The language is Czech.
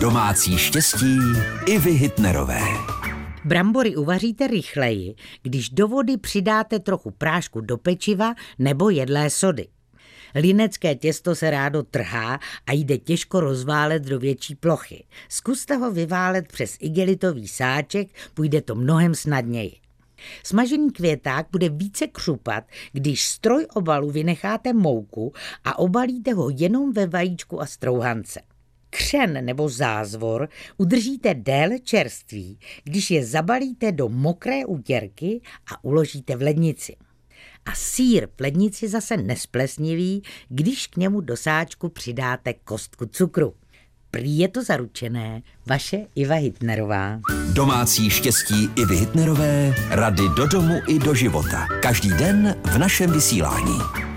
Domácí štěstí i vy Hitnerové. Brambory uvaříte rychleji, když do vody přidáte trochu prášku do pečiva nebo jedlé sody. Linecké těsto se rádo trhá a jde těžko rozválet do větší plochy. Zkuste ho vyválet přes igelitový sáček, půjde to mnohem snadněji. Smažený květák bude více křupat, když stroj obalu vynecháte mouku a obalíte ho jenom ve vajíčku a strouhance. Křen nebo zázvor udržíte déle čerství, když je zabalíte do mokré útěrky a uložíte v lednici. A sír v lednici zase nesplesnivý, když k němu do sáčku přidáte kostku cukru. Prý je to zaručené. Vaše Iva Hitnerová. Domácí štěstí Ivy Hitnerové, rady do domu i do života. Každý den v našem vysílání.